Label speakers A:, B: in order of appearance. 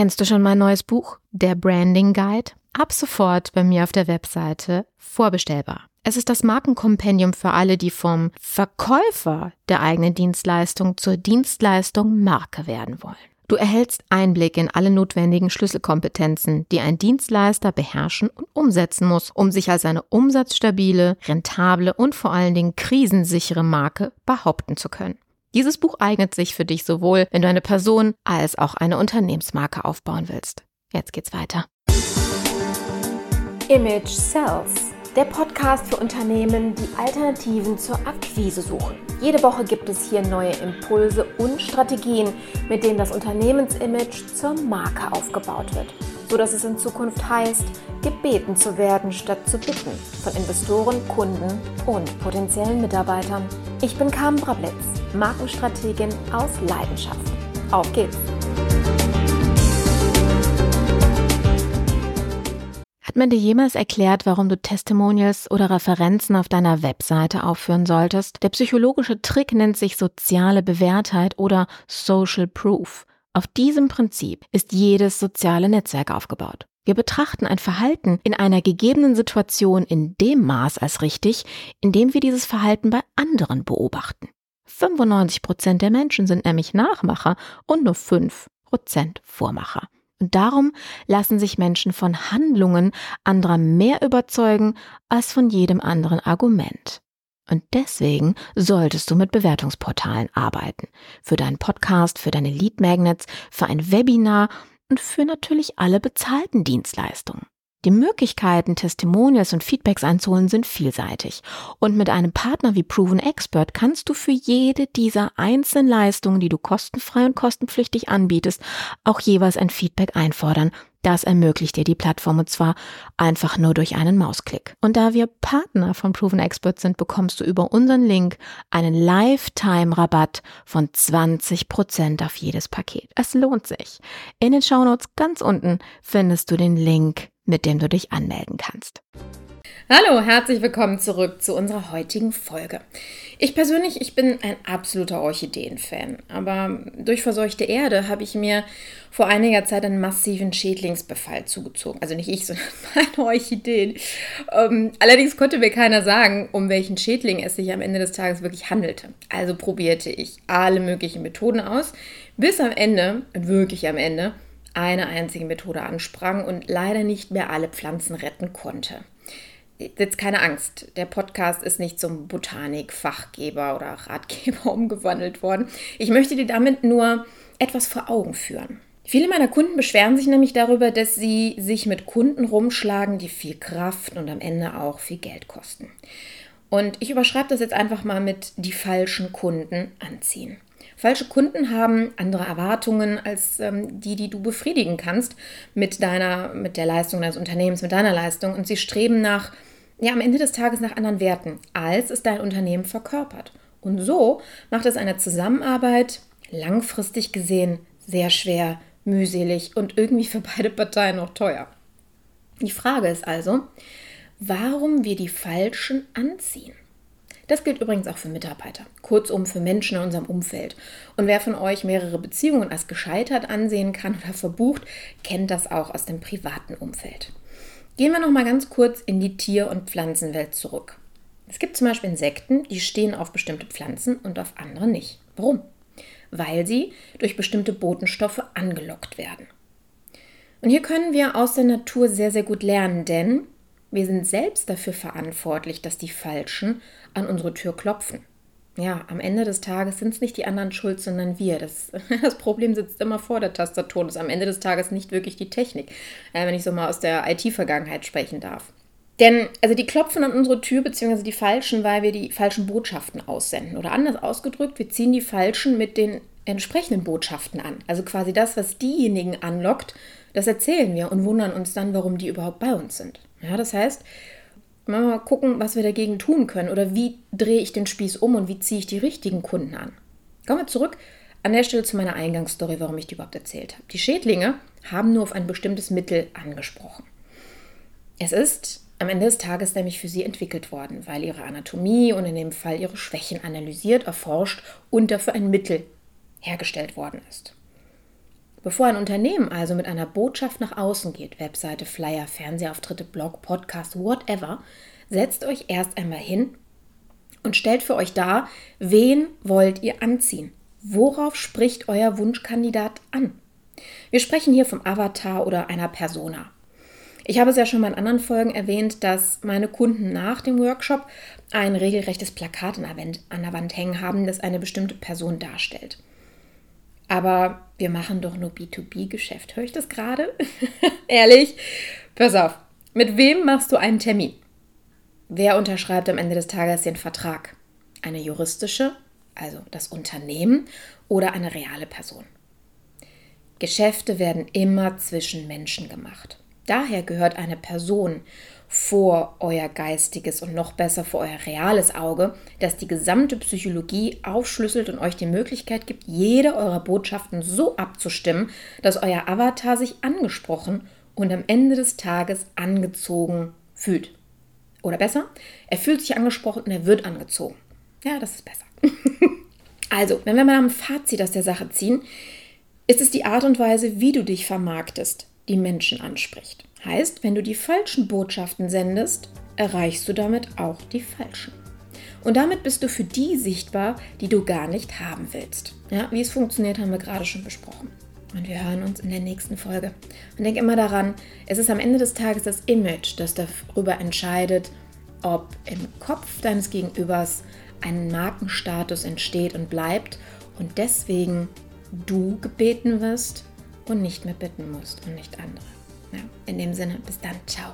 A: Kennst du schon mein neues Buch, der Branding Guide? Ab sofort bei mir auf der Webseite vorbestellbar. Es ist das Markenkompendium für alle, die vom Verkäufer der eigenen Dienstleistung zur Dienstleistung Marke werden wollen. Du erhältst Einblick in alle notwendigen Schlüsselkompetenzen, die ein Dienstleister beherrschen und umsetzen muss, um sich als eine umsatzstabile, rentable und vor allen Dingen krisensichere Marke behaupten zu können. Dieses Buch eignet sich für dich sowohl, wenn du eine Person als auch eine Unternehmensmarke aufbauen willst. Jetzt geht's weiter.
B: Image Sells, der Podcast für Unternehmen, die Alternativen zur Akquise suchen. Jede Woche gibt es hier neue Impulse und Strategien, mit denen das Unternehmensimage zur Marke aufgebaut wird, so dass es in Zukunft heißt, gebeten zu werden statt zu bitten von Investoren, Kunden und potenziellen Mitarbeitern. Ich bin Carmen Brablitz, Markenstrategin aus Leidenschaft. Auf geht's!
A: Hat man dir jemals erklärt, warum du Testimonials oder Referenzen auf deiner Webseite aufführen solltest? Der psychologische Trick nennt sich soziale Bewährtheit oder Social Proof. Auf diesem Prinzip ist jedes soziale Netzwerk aufgebaut. Wir betrachten ein Verhalten in einer gegebenen Situation in dem Maß als richtig, in dem wir dieses Verhalten bei anderen beobachten. 95 Prozent der Menschen sind nämlich Nachmacher und nur 5 Prozent Vormacher. Und darum lassen sich Menschen von Handlungen anderer mehr überzeugen als von jedem anderen Argument. Und deswegen solltest du mit Bewertungsportalen arbeiten. Für deinen Podcast, für deine Lead Magnets, für ein Webinar und für natürlich alle bezahlten Dienstleistungen. Die Möglichkeiten, Testimonials und Feedbacks einzuholen, sind vielseitig. Und mit einem Partner wie Proven Expert kannst du für jede dieser einzelnen Leistungen, die du kostenfrei und kostenpflichtig anbietest, auch jeweils ein Feedback einfordern. Das ermöglicht dir die Plattform und zwar einfach nur durch einen Mausklick. Und da wir Partner von Proven Expert sind, bekommst du über unseren Link einen Lifetime-Rabatt von 20% auf jedes Paket. Es lohnt sich. In den Shownotes ganz unten findest du den Link mit dem du dich anmelden kannst.
B: Hallo, herzlich willkommen zurück zu unserer heutigen Folge. Ich persönlich, ich bin ein absoluter Orchideen-Fan, aber durch verseuchte Erde habe ich mir vor einiger Zeit einen massiven Schädlingsbefall zugezogen. Also nicht ich, sondern meine Orchideen. Ähm, allerdings konnte mir keiner sagen, um welchen Schädling es sich am Ende des Tages wirklich handelte. Also probierte ich alle möglichen Methoden aus, bis am Ende, wirklich am Ende, eine einzige Methode ansprang und leider nicht mehr alle Pflanzen retten konnte. Jetzt keine Angst, der Podcast ist nicht zum Botanik-Fachgeber oder Ratgeber umgewandelt worden. Ich möchte dir damit nur etwas vor Augen führen. Viele meiner Kunden beschweren sich nämlich darüber, dass sie sich mit Kunden rumschlagen, die viel Kraft und am Ende auch viel Geld kosten. Und ich überschreibe das jetzt einfach mal mit die falschen Kunden anziehen. Falsche Kunden haben andere Erwartungen als ähm, die, die du befriedigen kannst mit deiner, mit der Leistung deines Unternehmens, mit deiner Leistung. Und sie streben nach, ja, am Ende des Tages nach anderen Werten, als es dein Unternehmen verkörpert. Und so macht es eine Zusammenarbeit langfristig gesehen sehr schwer, mühselig und irgendwie für beide Parteien auch teuer. Die Frage ist also, warum wir die Falschen anziehen. Das gilt übrigens auch für Mitarbeiter, kurzum für Menschen in unserem Umfeld. Und wer von euch mehrere Beziehungen als gescheitert ansehen kann oder verbucht, kennt das auch aus dem privaten Umfeld. Gehen wir noch mal ganz kurz in die Tier- und Pflanzenwelt zurück. Es gibt zum Beispiel Insekten, die stehen auf bestimmte Pflanzen und auf andere nicht. Warum? Weil sie durch bestimmte Botenstoffe angelockt werden. Und hier können wir aus der Natur sehr, sehr gut lernen, denn wir sind selbst dafür verantwortlich, dass die Falschen an unsere Tür klopfen. Ja, am Ende des Tages sind es nicht die anderen schuld, sondern wir. Das, das, Problem sitzt immer vor der Tastatur. Das ist am Ende des Tages nicht wirklich die Technik, äh, wenn ich so mal aus der IT-Vergangenheit sprechen darf. Denn, also die klopfen an unsere Tür, beziehungsweise die Falschen, weil wir die falschen Botschaften aussenden. Oder anders ausgedrückt, wir ziehen die Falschen mit den entsprechenden Botschaften an. Also quasi das, was diejenigen anlockt, das erzählen wir und wundern uns dann, warum die überhaupt bei uns sind. Ja, das heißt, mal gucken, was wir dagegen tun können oder wie drehe ich den Spieß um und wie ziehe ich die richtigen Kunden an. Kommen wir zurück an der Stelle zu meiner Eingangsstory, warum ich die überhaupt erzählt habe. Die Schädlinge haben nur auf ein bestimmtes Mittel angesprochen. Es ist am Ende des Tages nämlich für sie entwickelt worden, weil ihre Anatomie und in dem Fall ihre Schwächen analysiert, erforscht und dafür ein Mittel hergestellt worden ist. Bevor ein Unternehmen also mit einer Botschaft nach außen geht, Webseite, Flyer, Fernsehauftritte, Blog, Podcast, whatever, setzt euch erst einmal hin und stellt für euch dar, wen wollt ihr anziehen? Worauf spricht euer Wunschkandidat an? Wir sprechen hier vom Avatar oder einer Persona. Ich habe es ja schon mal in anderen Folgen erwähnt, dass meine Kunden nach dem Workshop ein regelrechtes Plakat an der Wand hängen haben, das eine bestimmte Person darstellt. Aber wir machen doch nur B2B-Geschäft. Höre ich das gerade? Ehrlich? Pass auf. Mit wem machst du einen Termin? Wer unterschreibt am Ende des Tages den Vertrag? Eine juristische, also das Unternehmen, oder eine reale Person? Geschäfte werden immer zwischen Menschen gemacht. Daher gehört eine Person vor euer geistiges und noch besser vor euer reales Auge, das die gesamte Psychologie aufschlüsselt und euch die Möglichkeit gibt, jede eurer Botschaften so abzustimmen, dass euer Avatar sich angesprochen und am Ende des Tages angezogen fühlt. Oder besser, er fühlt sich angesprochen und er wird angezogen. Ja, das ist besser. also, wenn wir mal ein Fazit aus der Sache ziehen, ist es die Art und Weise, wie du dich vermarktest, die Menschen anspricht. Heißt, wenn du die falschen Botschaften sendest, erreichst du damit auch die falschen. Und damit bist du für die sichtbar, die du gar nicht haben willst. Ja, wie es funktioniert, haben wir gerade schon besprochen. Und wir hören uns in der nächsten Folge. Und denk immer daran, es ist am Ende des Tages das Image, das darüber entscheidet, ob im Kopf deines Gegenübers ein Markenstatus entsteht und bleibt und deswegen du gebeten wirst und nicht mehr bitten musst und nicht andere. Ja, in dem Sinne, bis dann, ciao.